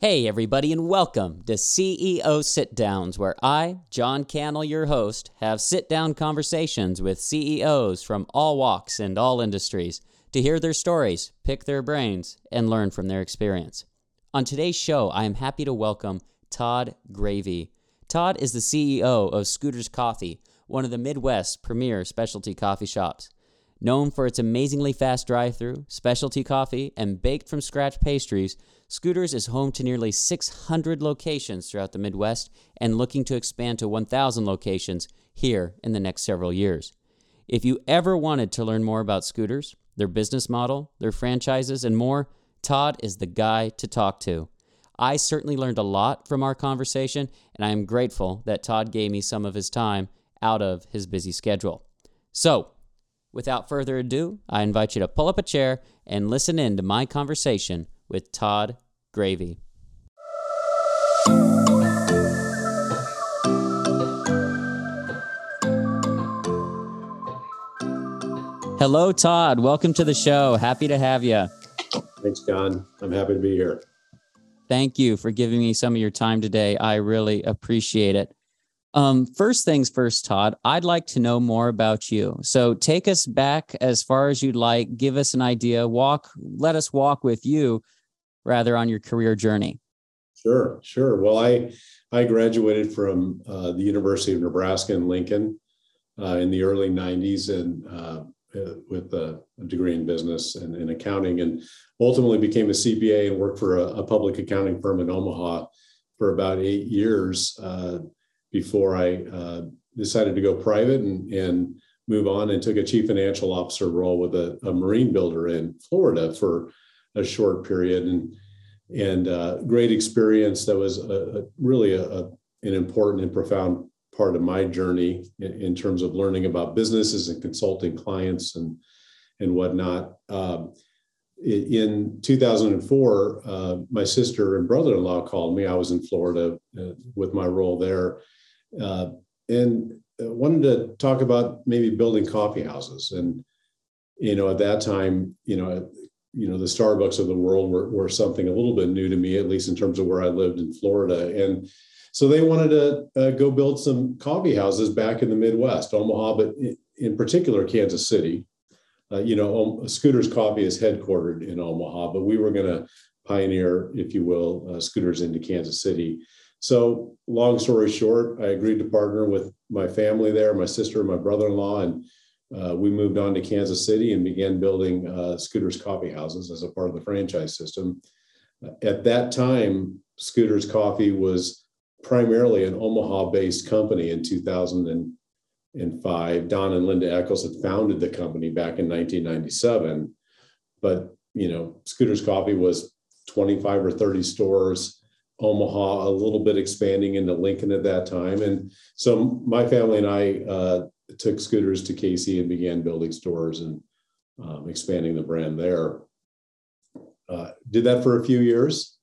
Hey, everybody, and welcome to CEO Sit Downs, where I, John Cannell, your host, have sit down conversations with CEOs from all walks and all industries to hear their stories, pick their brains, and learn from their experience. On today's show, I am happy to welcome Todd Graeve. Todd is the CEO of Scooters Coffee, one of the Midwest's premier specialty coffee shops. Known for its amazingly fast drive through, specialty coffee, and baked from scratch pastries, Scooters is home to nearly 600 locations throughout the Midwest and looking to expand to 1,000 locations here in the next several years. If you ever wanted to learn more about Scooters, their business model, their franchises, and more, Todd is the guy to talk to. I certainly learned a lot from our conversation, and I am grateful that Todd gave me some of his time out of his busy schedule. So, without further ado, I invite you to pull up a chair and listen in to my conversation with Todd Graeve. Hello, Todd. Welcome to the show. Happy to have you. Thanks, John. I'm happy to be here. Thank you for giving me some of your time today. I really appreciate it. Um, first things first, Todd, I'd like to know more about you. So take us back as far as you'd like, give us an idea, walk, let us walk with you rather on your career journey. Sure, sure. Well, I I graduated from uh, the University of Nebraska in Lincoln uh, in the early '90s, and uh, uh, with a, degree in business and in accounting, and ultimately became a CPA and worked for a, a public accounting firm in Omaha for about eight years uh, before I uh, decided to go private and, and move on and took a chief financial officer role with a, a marine builder in Florida for a short period and and uh, great experience that was a, a really a, a, an important and profound part of my journey in, in, terms of learning about businesses and consulting clients and and whatnot. Um, in 2004, uh, my sister and brother-in-law called me. I was in Florida uh, with my role there, uh, and uh, wanted to talk about maybe building coffee houses. And you know, at that time, you know, you know the starbucks of the world were, were something a little bit new to me at least in terms of where i lived in florida and so they wanted to uh, go build some coffee houses back in the midwest omaha but in particular kansas city uh, you know scooters coffee is headquartered in omaha but we were going to pioneer if you will uh, scooters into kansas city so long story short i agreed to partner with my family there my sister and my brother-in-law and uh, we moved on to Kansas City and began building uh, Scooters Coffee Houses as a part of the franchise system. At that time, Scooters Coffee was primarily an Omaha based company in 2005. Don and Linda Eckles had founded the company back in 1997. But, you know, Scooters Coffee was 25 or 30 stores, Omaha, a little bit expanding into Lincoln at that time. And so my family and I, uh, took scooters to KC and began building stores and um, expanding the brand there. Uh, did that for a few years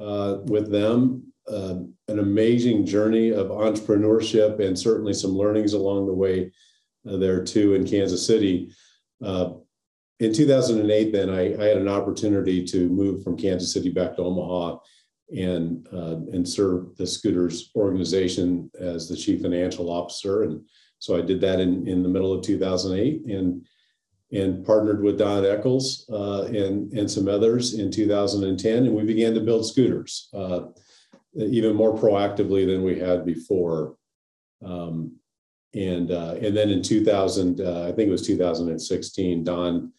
uh, with them. Uh, an amazing journey of entrepreneurship and certainly some learnings along the way uh, there too in Kansas City. Uh, in 2008, then I, I, had an opportunity to move from Kansas City back to Omaha and uh, and serve the scooters organization as the chief financial officer and so I did that in, in the middle of 2008 and and partnered with Don Eckles uh, and, and some others in 2010. And we began to build scooters uh, even more proactively than we had before. Um, and, uh, and then in 2000, uh, I think it was 2016, Don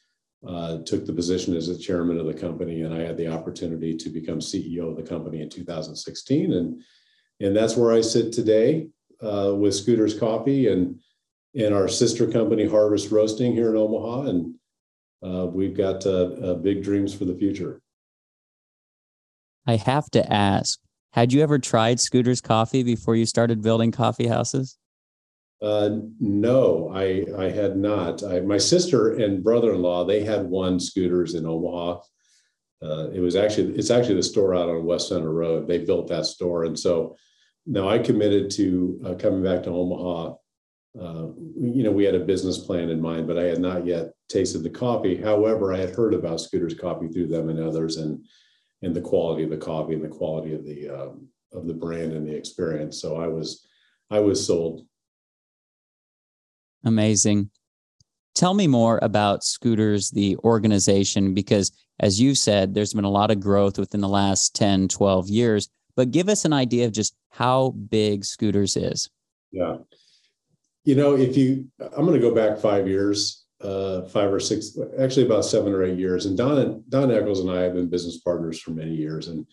uh, took the position as the chairman of the company. And I had the opportunity to become CEO of the company in 2016. And, and that's where I sit today uh, with Scooters Coffee and and our sister company Harvest Roasting here in Omaha, and uh, we've got uh, uh, big dreams for the future. I have to ask: Had you ever tried Scooters Coffee before you started building coffee houses? Uh, no, I I had not. I, my sister and brother-in-law they had one Scooters in Omaha. Uh, it was actually it's actually the store out on West Center Road. They built that store, and so now I committed to uh, coming back to Omaha. Uh, you know, we had a business plan in mind, but I had not yet tasted the coffee. However, I had heard about Scooters Coffee through them and others, and and the quality of the coffee and the quality of the um, of the brand and the experience. So I was I was sold. Amazing. Tell me more about Scooters, the organization, because as you said, there's been a lot of growth within the last 10, 12 years. But give us an idea of just how big Scooters is. Yeah. You know, if you, I'm going to go back five years, uh, five or six, actually about seven or eight years. And Don, Don Eckles and I have been business partners for many years. And,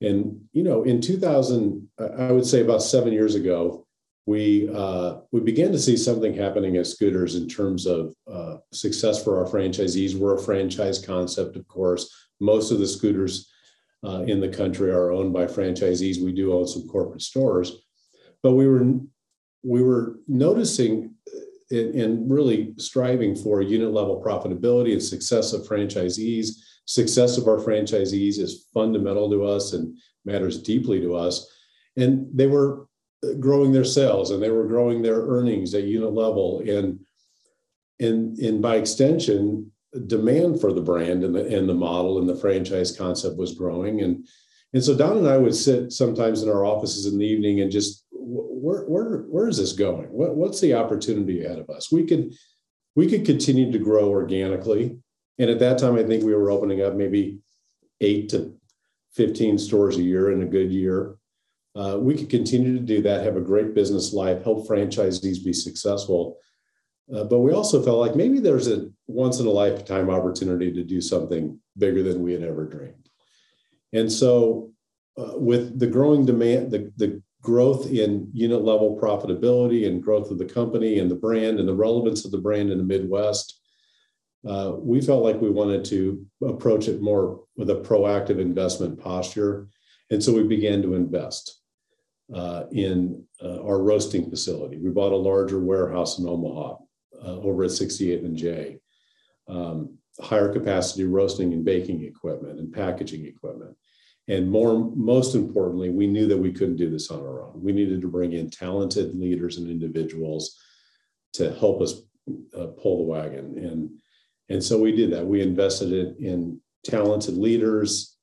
and, you know, in 2000, I would say about seven years ago, we uh, we began to see something happening at Scooters in terms of uh, success for our franchisees. We're a franchise concept, of course. Most of the scooters uh, in the country are owned by franchisees. We do own some corporate stores, but we were we were noticing uh, and really striving for unit level profitability and success of franchisees. Success of our franchisees is fundamental to us and matters deeply to us. And they were growing their sales and they were growing their earnings at unit level and and and by extension demand for the brand and the and the model and the franchise concept was growing and and so Don and I would sit sometimes in our offices in the evening and just where where where is this going? What what's the opportunity ahead of us? We could we could continue to grow organically. And at that time, I think we were opening up maybe eight to 15 stores a year in a good year. Uh, we could continue to do that, have a great business life, help franchisees be successful. Uh, but we also felt like maybe there's a once in a lifetime opportunity to do something bigger than we had ever dreamed. And so, uh, with the growing demand, the, the growth in unit level profitability and growth of the company and the brand and the relevance of the brand in the Midwest, uh, we felt like we wanted to approach it more with a proactive investment posture. And so we began to invest uh, in uh, our roasting facility. We bought a larger warehouse in Omaha uh, over at 68th and J. Um, higher capacity roasting and baking equipment and packaging equipment. And more, most importantly, we knew that we couldn't do this on our own. We needed to bring in talented leaders and individuals to help us uh, pull the wagon. And, and so we did that. We invested in, in talented leaders,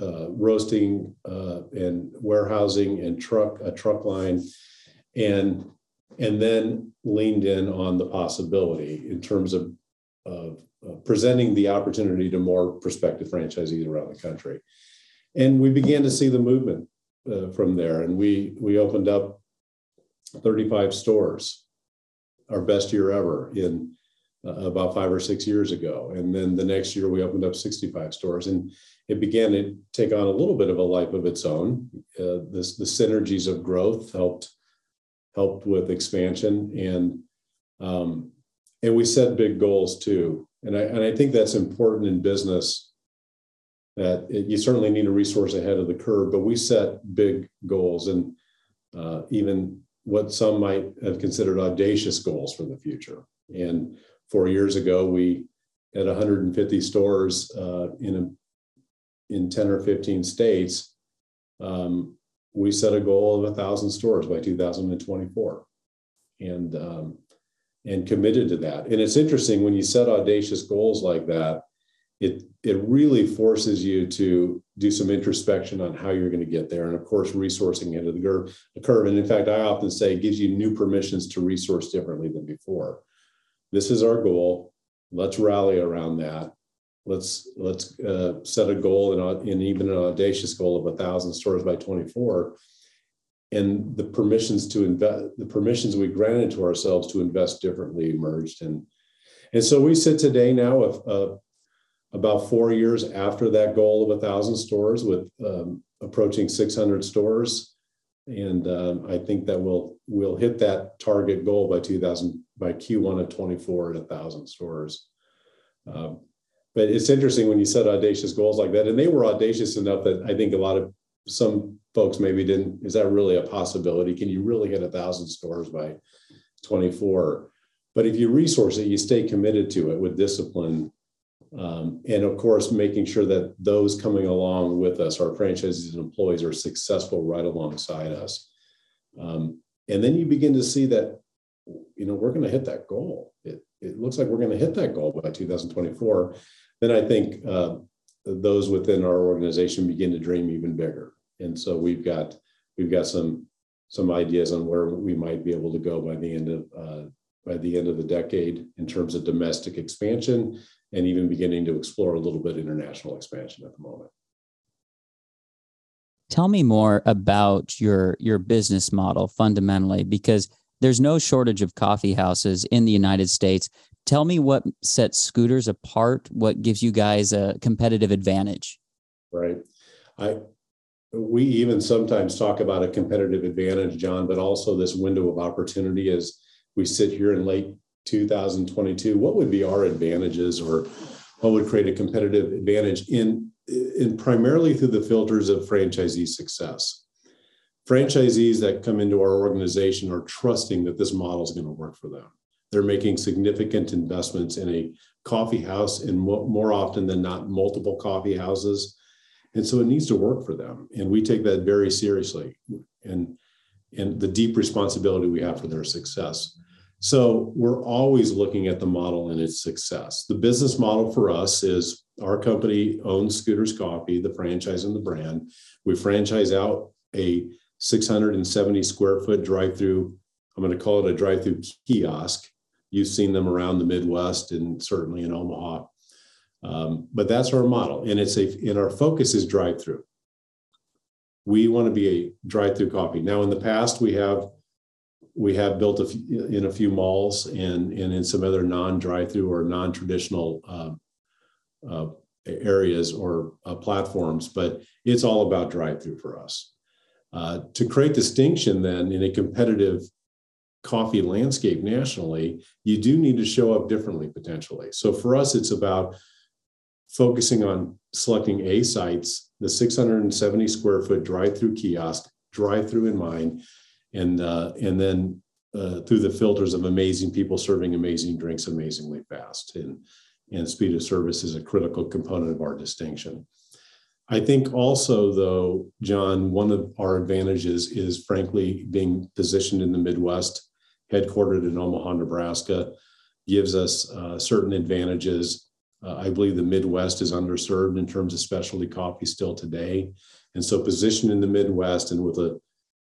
uh, roasting uh, and warehousing and truck a truck line, and and then leaned in on the possibility in terms of, of uh, presenting the opportunity to more prospective franchisees around the country, and we began to see the movement uh, from there, and we we opened up 35 stores, our best year ever in uh, about five or six years ago. And then the next year we opened up 65 stores and it began to take on a little bit of a life of its own. Uh, this, the synergies of growth helped helped with expansion and um, and we set big goals too. And I and I think that's important in business that it, you certainly need a resource ahead of the curve, but we set big goals and uh, even what some might have considered audacious goals for the future. And four years ago, we had 150 stores uh, in a, in 10 or 15 states. Um, we set a goal of a thousand stores by 2024, and um, and committed to that. And it's interesting when you set audacious goals like that, it it really forces you to do some introspection on how you're going to get there, and of course, resourcing into the curve. The curve, and in fact, I often say, it gives you new permissions to resource differently than before this is our goal. Let's rally around that. Let's let's uh, set a goal and, even an audacious goal of a thousand stores by 24. And the permissions to invest, the permissions we granted to ourselves to invest differently emerged. And and so we sit today now about four years after that goal of a thousand stores, with um, approaching 600 stores and um, I think that we'll we'll hit that target goal by 2000 by Q1 of 24 at a thousand stores. Um, but it's interesting when you set audacious goals like that, and they were audacious enough that I think a lot of some folks maybe didn't. Is that really a possibility? Can you really hit a thousand stores by 24? But if you resource it, you stay committed to it with discipline um, and of course, making sure that those coming along with us, our franchisees and employees, are successful right alongside us. Um, and then you begin to see that, you know, we're going to hit that goal. It, it looks like we're going to hit that goal by 2024. Then I think uh, those within our organization begin to dream even bigger. And so we've got we've got some some ideas on where we might be able to go by the end of uh, by the end of the decade in terms of domestic expansion and even beginning to explore a little bit international expansion at the moment. Tell me more about your your business model fundamentally because there's no shortage of coffee houses in the United States. Tell me what sets scooters apart, what gives you guys a competitive advantage. Right. I we even sometimes talk about a competitive advantage, John, but also this window of opportunity as we sit here in late 2022. What would be our advantages or what would create a competitive advantage in in primarily through the filters of franchisee success? Franchisees that come into our organization are trusting that this model is going to work for them. They're making significant investments in a coffee house and more often than not, multiple coffee houses. And so it needs to work for them. And we take that very seriously and, and the deep responsibility we have for their success. So we're always looking at the model and its success. The business model for us is our company owns Scooters Coffee, the franchise and the brand. We franchise out a 670 square foot drive through. I'm going to call it a drive through kiosk. You've seen them around the Midwest and certainly in Omaha. Um, but that's our model, and it's a and our focus is drive through. We want to be a drive through coffee. Now, in the past, we have we have built a few, in a few malls and and in some other non drive through or non traditional uh, uh, areas or uh, platforms, but it's all about drive through for us. Uh, to create distinction then in a competitive coffee landscape nationally, you do need to show up differently potentially. So for us, it's about focusing on selecting A sites, the 670 square foot drive-through kiosk, drive-through in mind, and uh, and then uh, through the filters of amazing people serving amazing drinks amazingly fast. And and speed of service is a critical component of our distinction. I think also, though, John, one of our advantages is frankly being positioned in the Midwest, headquartered in Omaha, Nebraska, gives us uh, certain advantages. Uh, I believe the Midwest is underserved in terms of specialty coffee still today. And so, positioned in the Midwest and with a,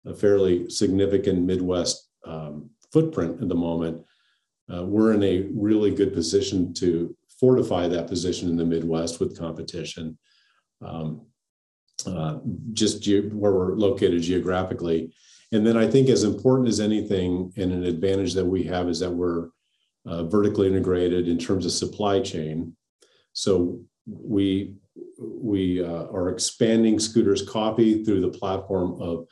a fairly significant Midwest um, footprint at the moment, uh, we're in a really good position to fortify that position in the Midwest with competition um, uh, just ge- where we're located geographically. And then I think as important as anything, and an advantage that we have is that we're uh, vertically integrated in terms of supply chain. So we we uh, are expanding Scooters Coffee through the platform of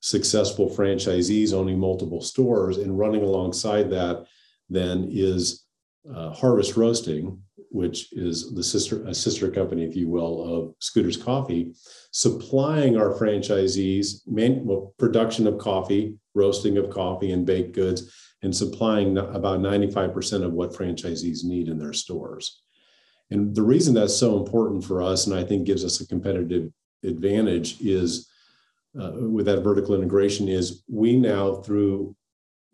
successful franchisees owning multiple stores, and running alongside that then is uh, Harvest Roasting, which is the sister a sister company, if you will, of Scooters Coffee, supplying our franchisees man, well, production of coffee, roasting of coffee, and baked goods, and supplying about 95% of what franchisees need in their stores. And the reason that's so important for us, and I think gives us a competitive advantage, is uh, with that vertical integration, is we now through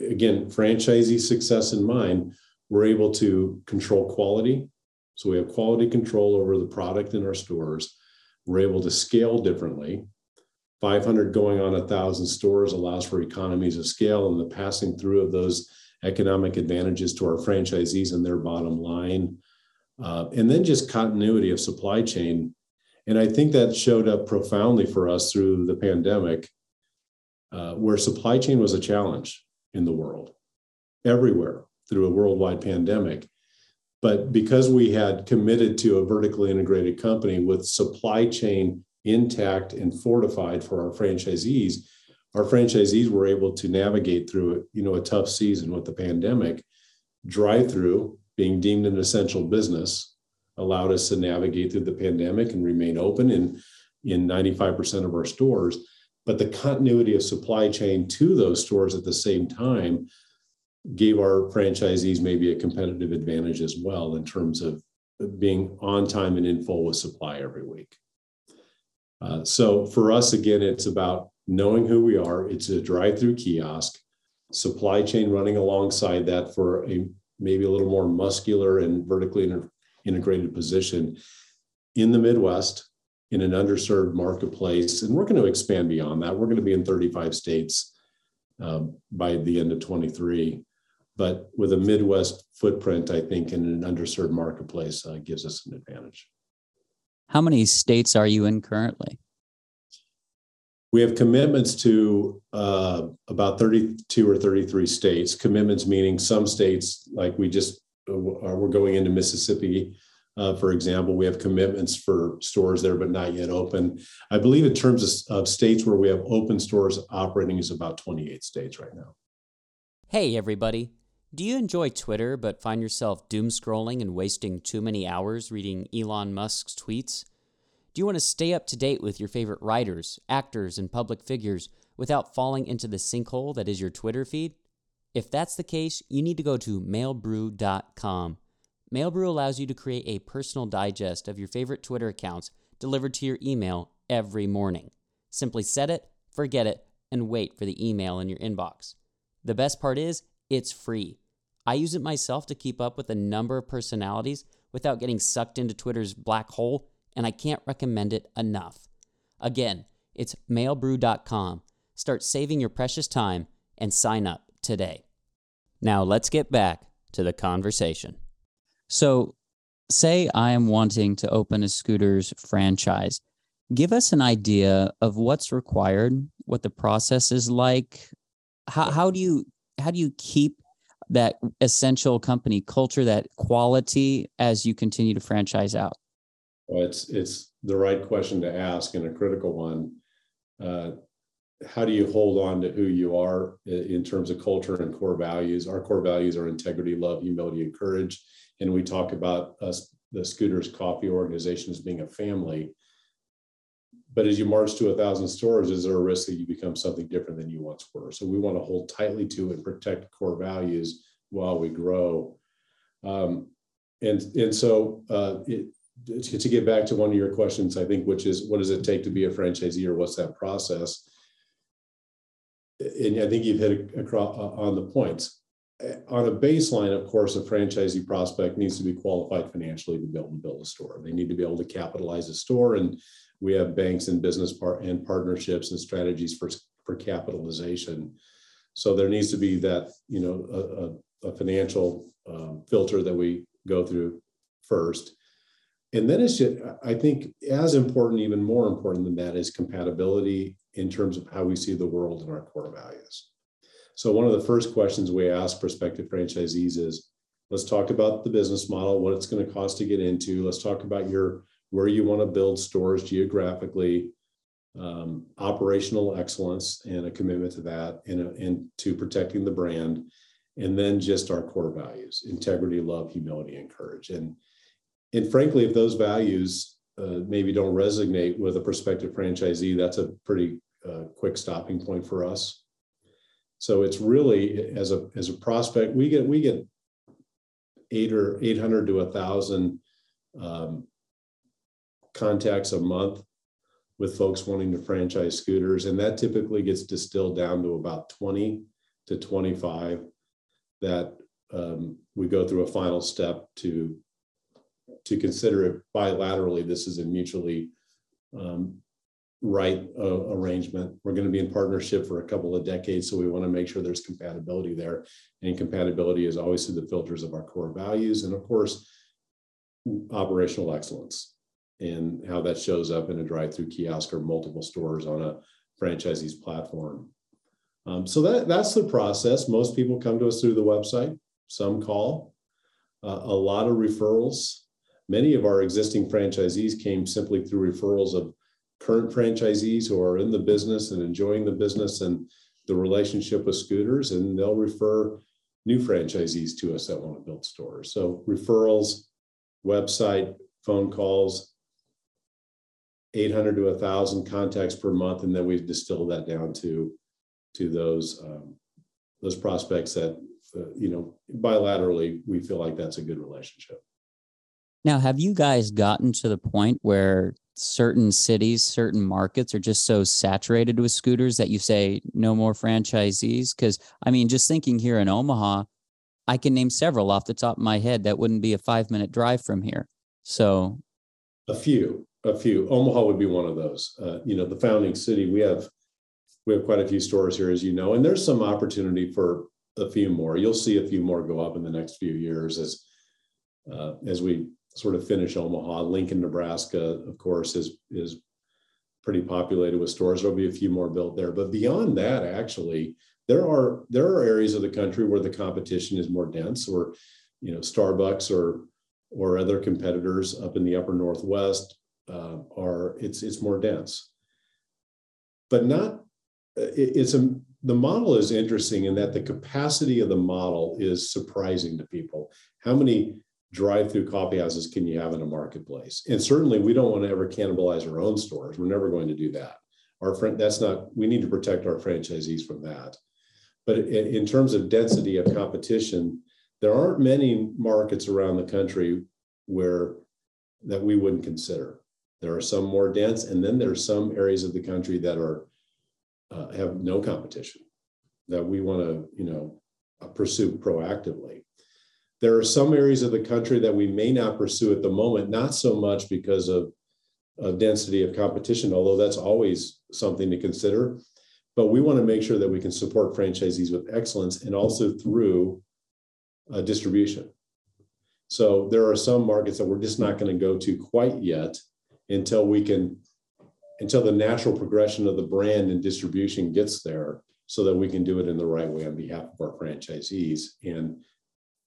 again franchisee success in mind, we're able to control quality so we have quality control over the product in our stores. We're able to scale differently. 500 going on a thousand stores allows for economies of scale and the passing through of those economic advantages to our franchisees and their bottom line. Uh, and then just continuity of supply chain. And I think that showed up profoundly for us through the pandemic, uh, where supply chain was a challenge in the world, everywhere through a worldwide pandemic. But because we had committed to a vertically integrated company with supply chain intact and fortified for our franchisees, our franchisees were able to navigate through you know a tough season with the pandemic. Drive through being deemed an essential business allowed us to navigate through the pandemic and remain open in in 95% of our stores. But the continuity of supply chain to those stores at the same time gave our franchisees maybe a competitive advantage as well in terms of being on time and in full with supply every week. Uh, so for us, again, it's about knowing who we are. It's a drive-through kiosk, supply chain running alongside that for a maybe a little more muscular and vertically inter- integrated position. in the Midwest in an underserved marketplace. And we're going to expand beyond that. We're going to be in 35 states um, by the end of 23. But with a Midwest footprint, I think in an underserved marketplace uh, gives us an advantage. How many states are you in currently? We have commitments to uh, about 32 or 33 states. Commitments meaning some states, like we just uh, we're going into Mississippi, uh, for example. We have commitments for stores there, but not yet open. I believe in terms of, of states where we have open stores operating is about 28 states right now. Hey, everybody. Do you enjoy Twitter but find yourself doom scrolling and wasting too many hours reading Elon Musk's tweets? Do you want to stay up to date with your favorite writers, actors, and public figures without falling into the sinkhole that is your Twitter feed? If that's the case, you need to go to mailbrew.com. Mailbrew allows you to create a personal digest of your favorite Twitter accounts delivered to your email every morning. Simply set it, forget it, and wait for the email in your inbox. The best part is, it's free. I use it myself to keep up with a number of personalities without getting sucked into Twitter's black hole, and I can't recommend it enough. Again, it's mailbrew.com. Start saving your precious time and sign up today. Now, let's get back to the conversation. So, say I am wanting to open a scooters franchise. Give us an idea of what's required, what the process is like. How, how do you how do you keep that essential company culture, that quality as you continue to franchise out? Well, it's it's the right question to ask and a critical one. Uh, how do you hold on to who you are in terms of culture and core values? Our core values are integrity, love, humility, and courage. And we talk about us, the Scooters Coffee organization, as being a family. But as you march to a thousand stores, is there a risk that you become something different than you once were? So we want to hold tightly to and protect core values while we grow. Um, and and so uh, it, to get back to one of your questions, I think, which is what does it take to be a franchisee, or what's that process? And I think you've hit across on the points. On a baseline, of course, a franchisee prospect needs to be qualified financially to be able to build a store. They need to be able to capitalize a store and we have banks and business part and partnerships and strategies for, for capitalization. So there needs to be that, you know, a, a, financial um, filter that we go through first. And then it's just, I think as important, even more important than that is compatibility in terms of how we see the world and our core values. So one of the first questions we ask prospective franchisees is, let's talk about the business model, what it's going to cost to get into. Let's talk about your where you want to build stores geographically, um, operational excellence and a commitment to that and, and to protecting the brand. And then just our core values, integrity, love, humility, and courage. And, and frankly, if those values uh, maybe don't resonate with a prospective franchisee, that's a pretty uh, quick stopping point for us. So it's really as a as a prospect, we get we get eight or eight hundred to a thousand um, contacts a month with folks wanting to franchise scooters. And that typically gets distilled down to about 20 to 25 that um, we go through a final step to to consider it bilaterally this is a mutually um, right uh, arrangement. We're going to be in partnership for a couple of decades, so we want to make sure there's compatibility there. And compatibility is always through the filters of our core values, and of course, operational excellence and how that shows up in a drive-through kiosk or multiple stores on a franchisee's platform. Um, so that that's the process. Most people come to us through the website. Some call. Uh, a lot of referrals. Many of our existing franchisees came simply through referrals of current franchisees who are in the business and enjoying the business and the relationship with scooters, and they'll refer new franchisees to us that want to build stores. So referrals, website, phone calls, 800 to 1000 contacts per month and then we distill that down to to those um, those prospects that uh, you know bilaterally we feel like that's a good relationship. Now have you guys gotten to the point where certain cities certain markets are just so saturated with scooters that you say no more franchisees because i mean just thinking here in omaha i can name several off the top of my head that wouldn't be a five minute drive from here. So A few, a few. Omaha would be one of those. Uh, you know, the founding city. We have we have quite a few stores here, as you know, and there's some opportunity for a few more. You'll see a few more go up in the next few years as uh, as we sort of finish Omaha. Lincoln, Nebraska, of course, is is pretty populated with stores. There'll be a few more built there, but beyond that, actually, there are there are areas of the country where the competition is more dense, or you know, Starbucks or or other competitors up in the upper northwest uh, are it's it's more dense, but not. It, it's a the model is interesting in that the capacity of the model is surprising to people. How many drive-through coffee houses can you have in a marketplace? And certainly, we don't want to ever cannibalize our own stores. We're never going to do that. Our friend, that's not. We need to protect our franchisees from that. But in terms of density of competition, there aren't many markets around the country where that we wouldn't consider. There are some more dense, and then there are some areas of the country that are uh, have no competition that we want to, you know, pursue proactively. There are some areas of the country that we may not pursue at the moment, not so much because of, of density of competition, although that's always something to consider. But we want to make sure that we can support franchisees with excellence and also through uh, distribution. So there are some markets that we're just not going to go to quite yet until we can, until the natural progression of the brand and distribution gets there so that we can do it in the right way on behalf of our franchisees and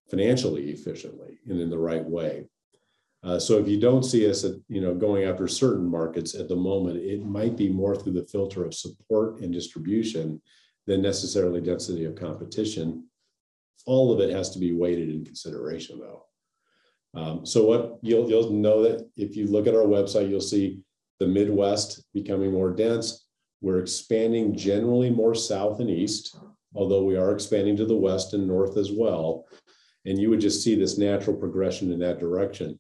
financially efficiently and in the right way. Uh, so if you don't see us, at, you know, going after certain markets at the moment, it might be more through the filter of support and distribution than necessarily density of competition. All of it has to be weighted in consideration, though. Um, so what you'll you'll know that if you look at our website, you'll see the Midwest becoming more dense. We're expanding generally more south and east, although we are expanding to the west and north as well. And you would just see this natural progression in that direction.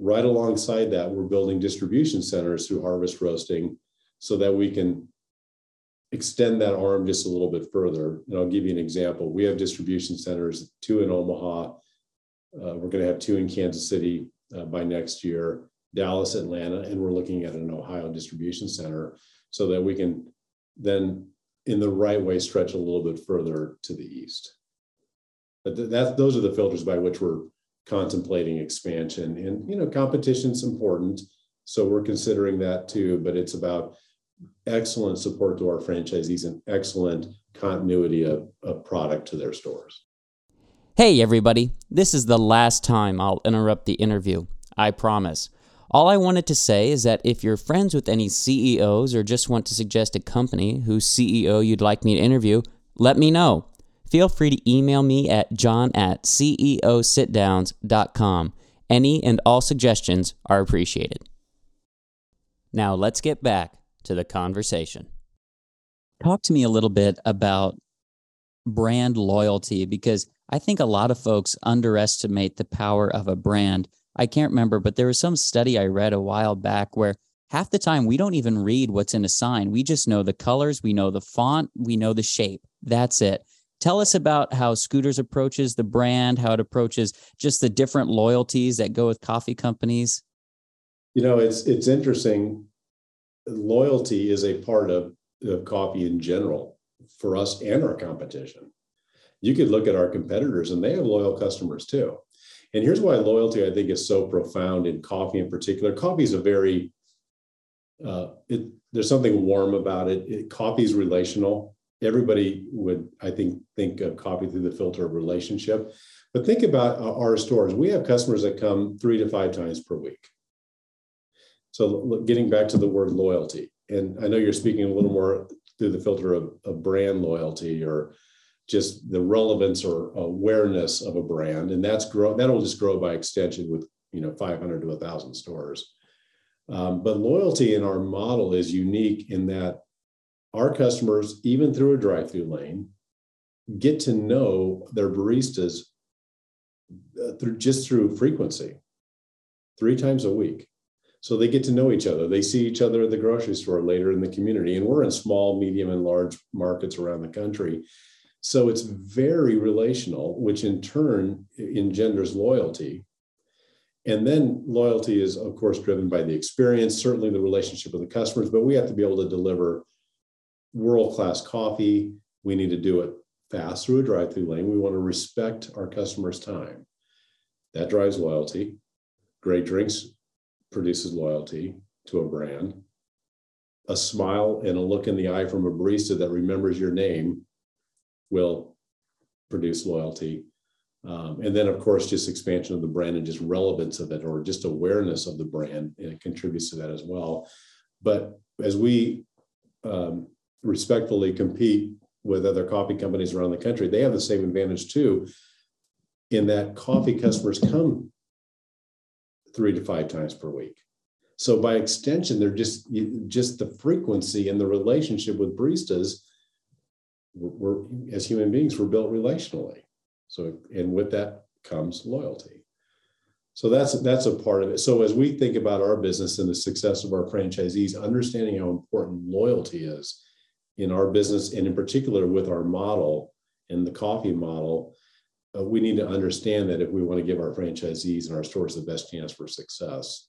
Right alongside that, we're building distribution centers through harvest roasting so that we can extend that arm just a little bit further. And I'll give you an example. We have distribution centers, two in Omaha. Uh, we're going to have two in Kansas City uh, by next year, Dallas, Atlanta, and we're looking at an Ohio distribution center so that we can then, in the right way, stretch a little bit further to the east. But th- that those are the filters by which we're contemplating expansion. And you know, competition's important, so we're considering that too. But it's about excellent support to our franchisees and excellent continuity of, of product to their stores. Hey, everybody. This is the last time I'll interrupt the interview. I promise. All I wanted to say is that if you're friends with any CEOs or just want to suggest a company whose CEO you'd like me to interview, let me know. Feel free to email me at john at ceositdowns.com. Any and all suggestions are appreciated. Now let's get back to the conversation. Talk to me a little bit about brand loyalty because I think a lot of folks underestimate the power of a brand. I can't remember, but there was some study I read a while back where half the time we don't even read what's in a sign. We just know the colors, we know the font, we know the shape. That's it. Tell us about how Scooters approaches the brand, how it approaches just the different loyalties that go with coffee companies. You know, it's it's interesting. Loyalty is a part of, of coffee in general for us and our competition. You could look at our competitors and they have loyal customers too. And here's why loyalty, I think, is so profound in coffee in particular. Coffee is a very, uh, it, there's something warm about it. it. Coffee is relational. Everybody would, I think, think of coffee through the filter of relationship. But think about our stores. We have customers that come three to five times per week. So getting back to the word loyalty, and I know you're speaking a little more through the filter of, of brand loyalty or just the relevance or awareness of a brand, and that's grow that'll just grow by extension with you know 500 to 1,000 stores. Um, but loyalty in our model is unique in that our customers, even through a drive-through lane, get to know their baristas uh, through just through frequency, three times a week. So they get to know each other. They see each other at the grocery store later in the community, and we're in small, medium, and large markets around the country. So it's very relational, which in turn engenders loyalty. and then loyalty is, of course, driven by the experience, certainly the relationship with the customers, but we have to be able to deliver world class coffee. We need to do it fast through a drive through lane. We want to respect our customers' time. That drives loyalty. Great drinks produces loyalty to a brand. A smile and a look in the eye from a barista that remembers your name will produce loyalty. Um, and then, of course, just expansion of the brand and just relevance of it or just awareness of the brand, and it contributes to that as well. But as we um, respectfully compete with other coffee companies around the country, they have the same advantage too, in that coffee customers come three to five times per week. So by extension, they're just just the frequency and the relationship with baristas. We're, as human beings, we're built relationally. So, and with that comes loyalty. So that's that's a part of it. So as we think about our business and the success of our franchisees, understanding how important loyalty is in our business and in particular with our model and the coffee model, uh, we need to understand that if we want to give our franchisees and our stores the best chance for success.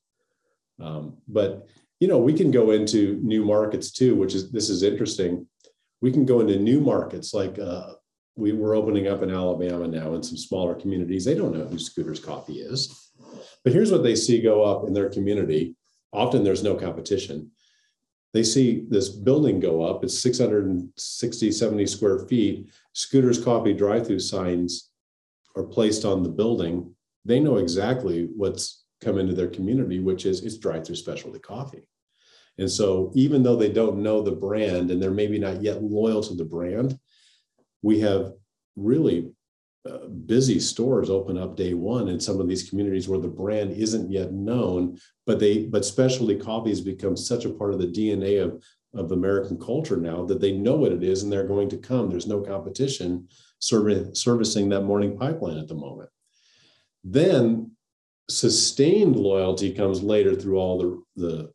Um, but you know, we can go into new markets too, which is this is interesting. We can go into new markets like uh, we were opening up in Alabama now in some smaller communities. They don't know who Scooters Coffee is. But here's what they see go up in their community. Often there's no competition. They see this building go up, it's 660, 70 square feet. Scooters Coffee drive through signs are placed on the building. They know exactly what's come into their community, which is it's drive through specialty coffee. And so, even though they don't know the brand and they're maybe not yet loyal to the brand, we have really uh, busy stores open up day one in some of these communities where the brand isn't yet known but they but specialty coffee has become such a part of the dna of of american culture now that they know what it is and they're going to come. There's no competition serving, servicing that morning pipeline at the moment. Then sustained loyalty comes later through all the the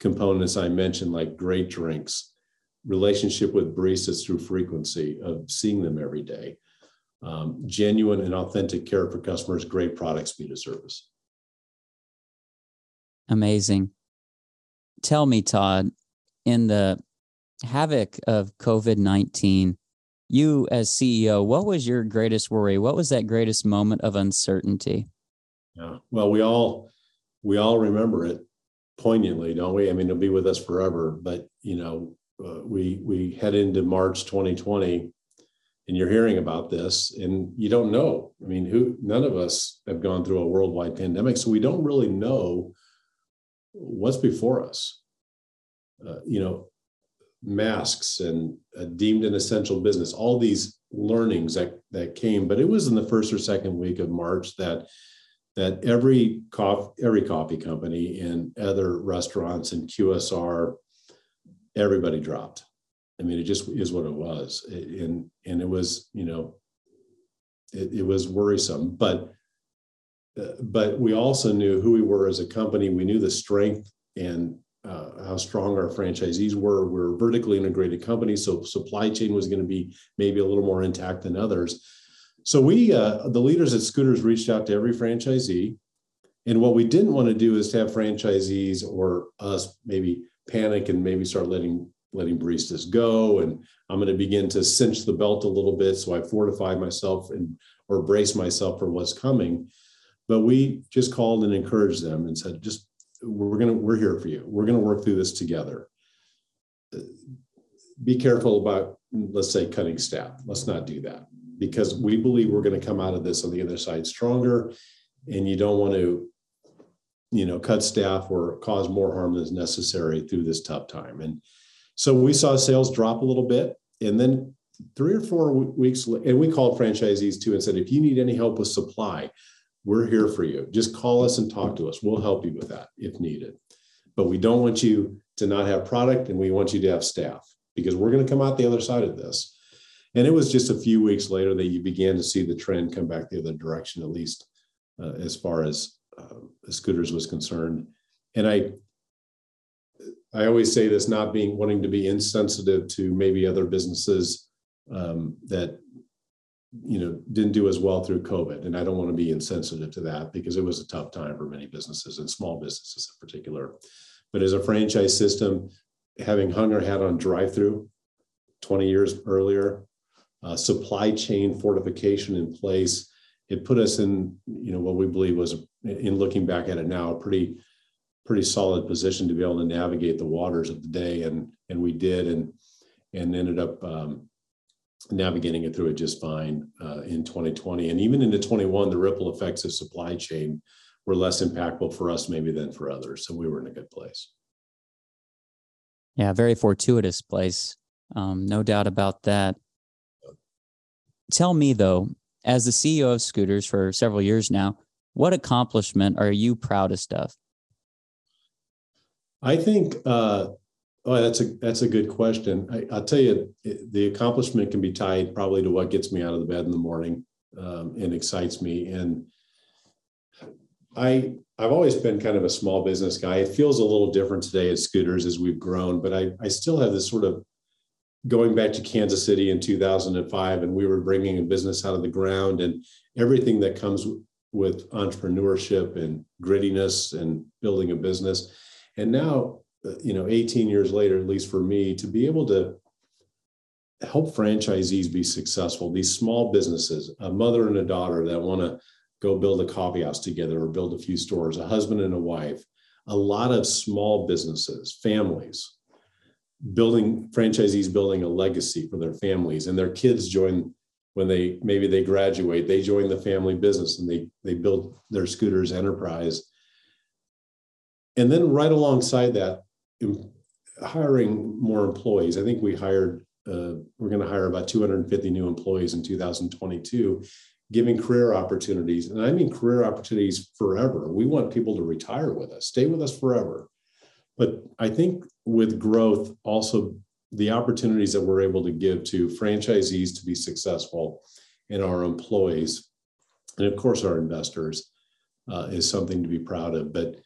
components i mentioned like great drinks relationship with baristas through frequency of seeing them every day, um, genuine and authentic care for customers, great product, speed of service. Amazing. Tell me, Todd, in the havoc of COVID 19, you as CEO, what was your greatest worry? What was that greatest moment of uncertainty? Yeah, well, we all we all remember it poignantly, don't we? I mean, it'll be with us forever. But you know, uh, we we head into March 2020, and you're hearing about this, and you don't know. I mean, who? None of us have gone through a worldwide pandemic, so we don't really know what's before us. Uh, you know, masks and uh, deemed an essential business, all these learnings that that came, but it was in the first or second week of March that that every coffee every coffee company and other restaurants and QSR everybody dropped. I mean, it just is what it was, and and it was you know, it, it was worrisome, but uh, but we also knew who we were as a company. We knew the strength and uh, how strong our franchisees were. We're a vertically integrated company, so supply chain was going to be maybe a little more intact than others. So we, uh, the leaders at Scooters, reached out to every franchisee, and what we didn't want to do is to have franchisees or us maybe panic and maybe start letting letting baristas go. And i'm going to begin to cinch the belt a little bit so i fortify myself and or brace myself for what's coming. But we just called and encouraged them and said just we're going to we're here for you. We're going to work through this together. Be careful about let's say cutting staff. Let's not do that because we believe we're going to come out of this on the other side stronger and you don't want to you know, cut staff or cause more harm than is necessary through this tough time. And so we saw sales drop a little bit. And then three or four weeks, and we called franchisees too and said, if you need any help with supply, we're here for you. Just call us and talk to us. We'll help you with that if needed. But we don't want you to not have product and we want you to have staff because we're going to come out the other side of this. And it was just a few weeks later that you began to see the trend come back the other direction, at least uh, as far as uh, scooters was concerned. And I, I always say this, not being wanting to be insensitive to maybe other businesses um, that you know, didn't do as well through COVID. And I don't want to be insensitive to that because it was a tough time for many businesses and small businesses in particular. But as a franchise system, having hung our hat on drive through 20 years earlier, uh, supply chain fortification in place, it put us in, you know, what we believe was, in looking back at it now, a pretty, pretty solid position to be able to navigate the waters of the day. And, and we did, and, and ended up, um, navigating it through it just fine uh, in 2020. And even into 21, the ripple effects of supply chain were less impactful for us maybe than for others. So we were in a good place. Yeah, very fortuitous place. Um, no doubt about that. Tell me though, as the CEO of Scooters for several years now, what accomplishment are you proudest of? I think uh, Oh, that's a that's a good question. I, will tell you, the accomplishment can be tied probably to what gets me out of the bed in the morning um, and excites me. And I I've always been kind of a small business guy. It feels a little different today at Scooters as we've grown, but I I still have this sort of going back to Kansas City in 2005, and we were bringing a business out of the ground and everything that comes with entrepreneurship and grittiness and building a business. And now uh, you know 18 years later at least for me to be able to help franchisees be successful these small businesses a mother and a daughter that want to go build a coffee house together or build a few stores a husband and a wife a lot of small businesses families building franchisees building a legacy for their families and their kids join when they maybe they graduate they join the family business and they they build their scooters enterprise and then right alongside that hiring more employees. I think we hired, uh, we're going to hire about 250 new employees in 2022, giving career opportunities. And I mean career opportunities forever. We want people to retire with us, stay with us forever. But I think with growth, also the opportunities that we're able to give to franchisees to be successful and our employees, and of course our investors, uh, is something to be proud of. But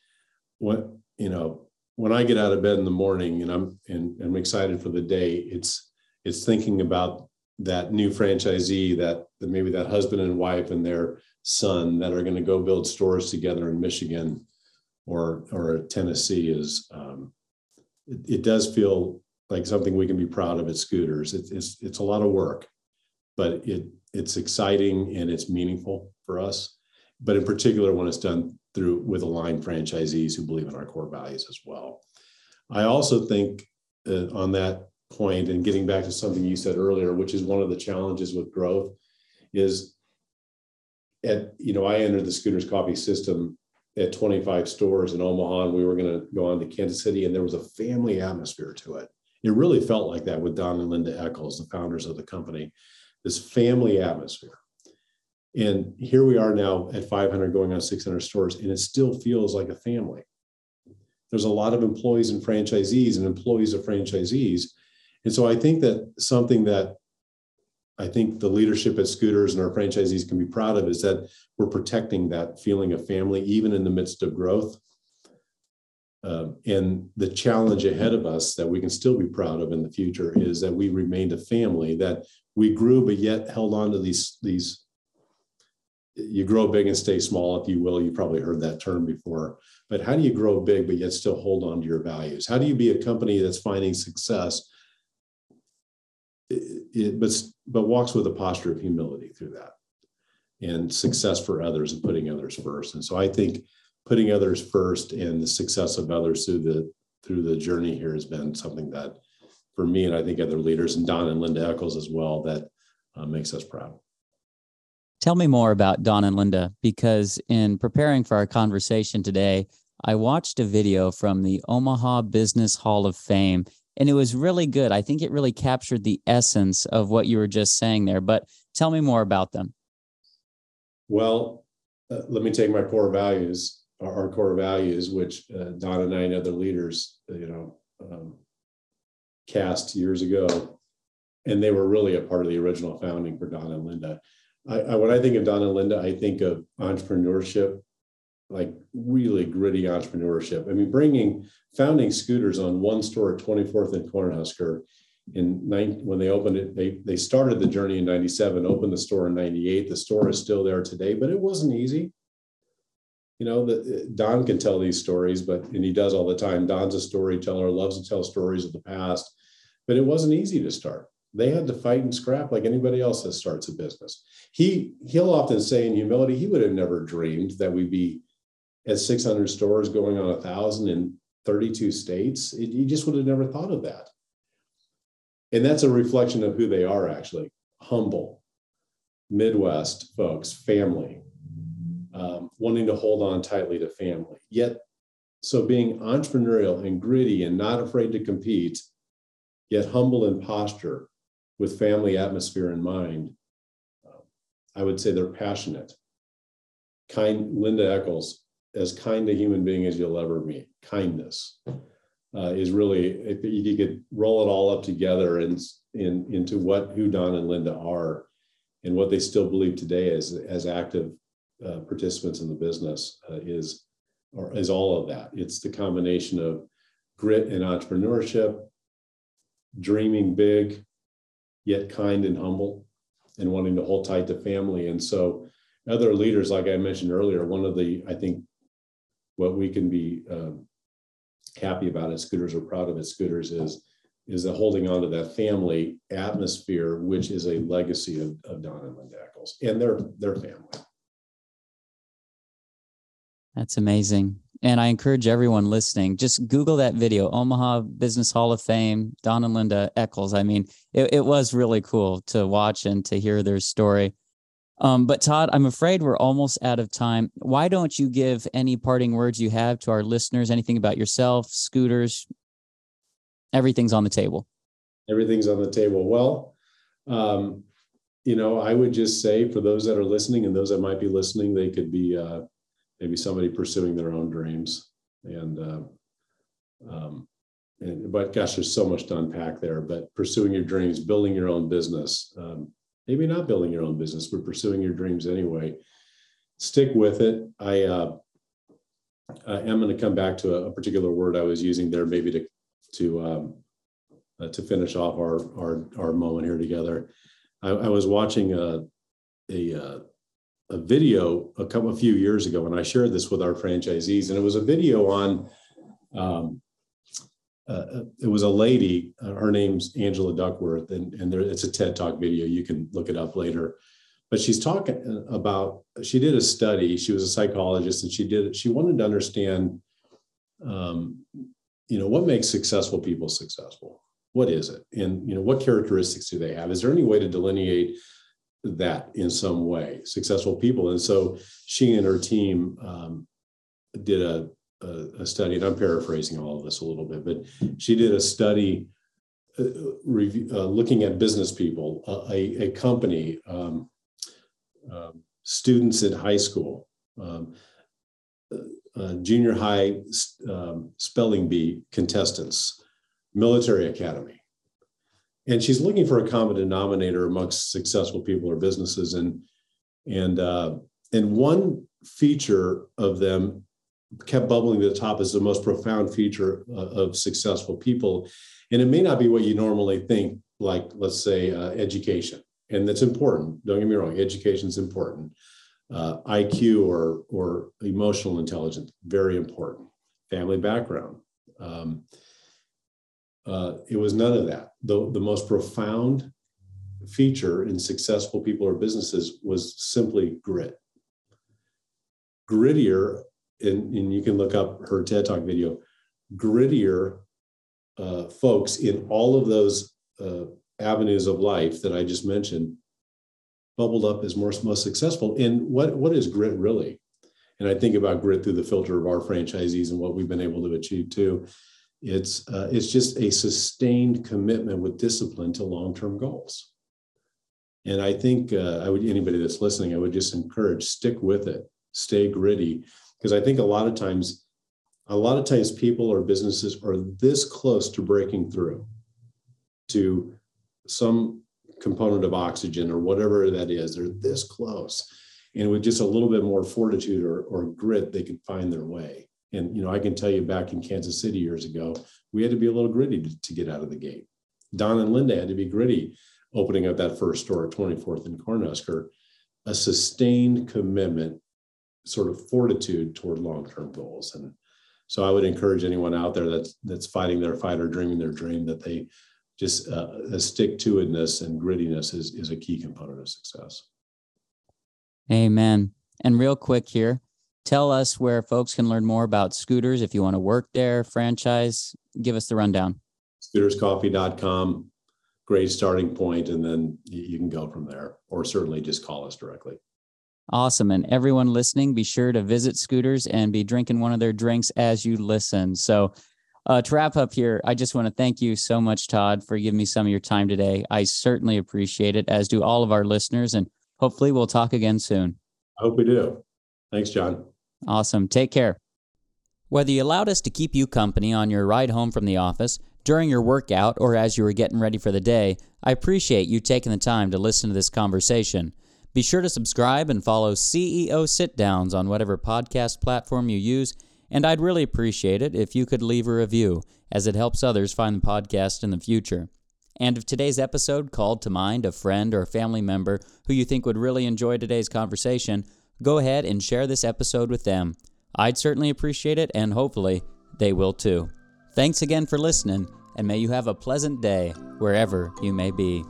what, you know, when I get out of bed in the morning and I'm and I'm excited for the day, it's it's thinking about that new franchisee that, that maybe that husband and wife and their son that are going to go build stores together in Michigan or or Tennessee is um, it, it, does feel like something we can be proud of at Scooters. It, it's it's a lot of work, but it it's exciting and it's meaningful for us. But in particular, when it's done through with aligned franchisees who believe in our core values as well. I also think uh, on that point and getting back to something you said earlier, which is one of the challenges with growth is at, you know, I entered the Scooters Coffee system at 25 stores in Omaha and we were going to go on to Kansas City and there was a family atmosphere to it. It really felt like that with Don and Linda Eckles, the founders of the company, this family atmosphere. And here we are now at 500 going on 600 stores, and it still feels like a family. There's a lot of employees and franchisees and employees of franchisees. And so I think that something that I think the leadership at Scooters and our franchisees can be proud of is that we're protecting that feeling of family, even in the midst of growth. Um, and the challenge ahead of us that we can still be proud of in the future is that we remained a family that we grew, but yet held on to these, these you grow big and stay small, if you will. You probably heard that term before. But how do you grow big, but yet still hold on to your values? How do you be a company that's finding success, it, but, but walks with a posture of humility through that and success for others and putting others first? And so I think putting others first and the success of others through the through the journey here has been something that for me and I think other leaders and Don and Linda Eckles as well that uh, makes us proud. Tell me more about Don and Linda because in preparing for our conversation today, I watched a video from the Omaha Business Hall of Fame and it was really good. I think it really captured the essence of what you were just saying there. But tell me more about them. Well, uh, let me take my core values, our, core values, which uh, Don and I and other leaders, uh, you know, um, cast years ago, and they were really a part of the original founding for Don and Linda. I, I, when I think of Don and Linda, I think of entrepreneurship, like really gritty entrepreneurship. I mean, bringing founding scooters on one store at 24th and Cornhusker in nine, when they opened it, they, they started the journey in 97, opened the store in 98. The store is still there today, but it wasn't easy. You know, the, uh, Don can tell these stories, but, and he does all the time. Don's a storyteller, loves to tell stories of the past, but it wasn't easy to start. They had to fight and scrap like anybody else that starts a business. He, he'll often say in humility, he would have never dreamed that we'd be at 600 stores going on a thousand in 32 states. It, he just would have never thought of that. And that's a reflection of who they are actually. Humble midwest folks family um, wanting to hold on tightly to family. Yet so being entrepreneurial and gritty and not afraid to compete yet humble in posture with family atmosphere in mind uh, i would say they're passionate. Kind linda eckles as kind a human being as you'll ever meet kindness uh, is really if you could roll it all up together and in, into what who Don and Linda are and what they still believe today as as active uh, participants in the business uh, is or is all of that. It's the combination of grit and entrepreneurship, dreaming big, yet kind and humble, and wanting to hold tight to family. And so, other leaders, like I mentioned earlier, one of the I think what we can be um, happy about it. Scooters or proud of it. Scooters is is the holding on to that family atmosphere, which is a legacy of, of Don and Linda Eckles and their their family. That's amazing. And I encourage everyone listening, just Google that video, Omaha Business Hall of Fame, Don and Linda Eckles. I mean, it, it was really cool to watch and to hear their story. Um, but Todd, I'm afraid we're almost out of time. Why don't you give any parting words you have to our listeners? Anything about yourself, scooters? Everything's on the table. Everything's on the table. Well, um, you know, I would just say for those that are listening and those that might be listening, they could be uh, maybe somebody pursuing their own dreams. And, uh, um, and but gosh, there's so much to unpack there. But pursuing your dreams, building your own business. Um, maybe not building your own business, but pursuing your dreams anyway. Stick with it. I, uh, I am going to come back to a, a, particular word I was using there, maybe to to um, uh, to finish off our our our moment here together. I, I was watching a a uh, a video a couple a few years ago, and I shared this with our franchisees, and it was a video on um, uh, it was a lady. Uh, her name's Angela Duckworth, and and there, it's a TED Talk video. You can look it up later. But she's talking about. She did a study. She was a psychologist, and she did. She wanted to understand, um, you know, what makes successful people successful. What is it, and you know, what characteristics do they have? Is there any way to delineate that in some way? Successful people, and so she and her team um, did a a, a, study, and I'm paraphrasing all of this a little bit, but she did a study uh, review, uh, looking at business people, uh, a, a company, um, um, students in high school, um, uh, uh, junior high um, spelling bee contestants, military academy. And she's looking for a common denominator amongst successful people or businesses. And, and, uh, and one feature of them kept bubbling to the top as the most profound feature uh, of successful people. And it may not be what you normally think, like, let's say, uh, education. And that's important. Don't get me wrong, education is important. Uh, IQ or, or emotional intelligence, very important. Family background. Um, uh, it was none of that. The, the most profound feature in successful people or businesses was simply grit. Grittier and, and you can look up her TED Talk video, grittier uh, folks in all of those uh, avenues of life that I just mentioned bubbled up as more, most successful. And what, what is grit really? And I think about grit through the filter of our franchisees and what we've been able to achieve too. It's, uh, it's just a sustained commitment with discipline to long-term goals. And I think uh, I would anybody that's listening, I would just encourage stick with it, stay gritty, because I think a lot of times, a lot of times people or businesses are this close to breaking through to some component of oxygen or whatever that is. They're this close. And with just a little bit more fortitude or, or grit, they could find their way. And you know, I can tell you back in Kansas City years ago, we had to be a little gritty to, to get out of the gate. Don and Linda had to be gritty opening up that first store at 24th and Cornhusker, a sustained commitment, sort of fortitude toward long-term goals. And so I would encourage anyone out there that's that's fighting their fight or dreaming their dream that they just uh, a stick to itness and grittiness is, is a key component of success. Amen. And real quick here, tell us where folks can learn more about scooters if you want to work there, franchise. Give us the rundown. Scooterscoffee.com, great starting point, and then you can go from there, or certainly just call us directly. Awesome. And everyone listening, be sure to visit Scooters and be drinking one of their drinks as you listen. So, uh, to wrap up here, I just want to thank you so much, Todd, for giving me some of your time today. I certainly appreciate it, as do all of our listeners. And hopefully, we'll talk again soon. I hope we do. Thanks, John. Awesome. Take care. Whether you allowed us to keep you company on your ride home from the office, during your workout, or as you were getting ready for the day, I appreciate you taking the time to listen to this conversation. Be sure to subscribe and follow CEO Sit Downs on whatever podcast platform you use and I'd really appreciate it if you could leave a review, as it helps others find the podcast in the future. And if today's episode called to mind a friend or family member who you think would really enjoy today's conversation, go ahead and share this episode with them. I'd certainly appreciate it, and hopefully they will too. Thanks again for listening, and may you have a pleasant day wherever you may be.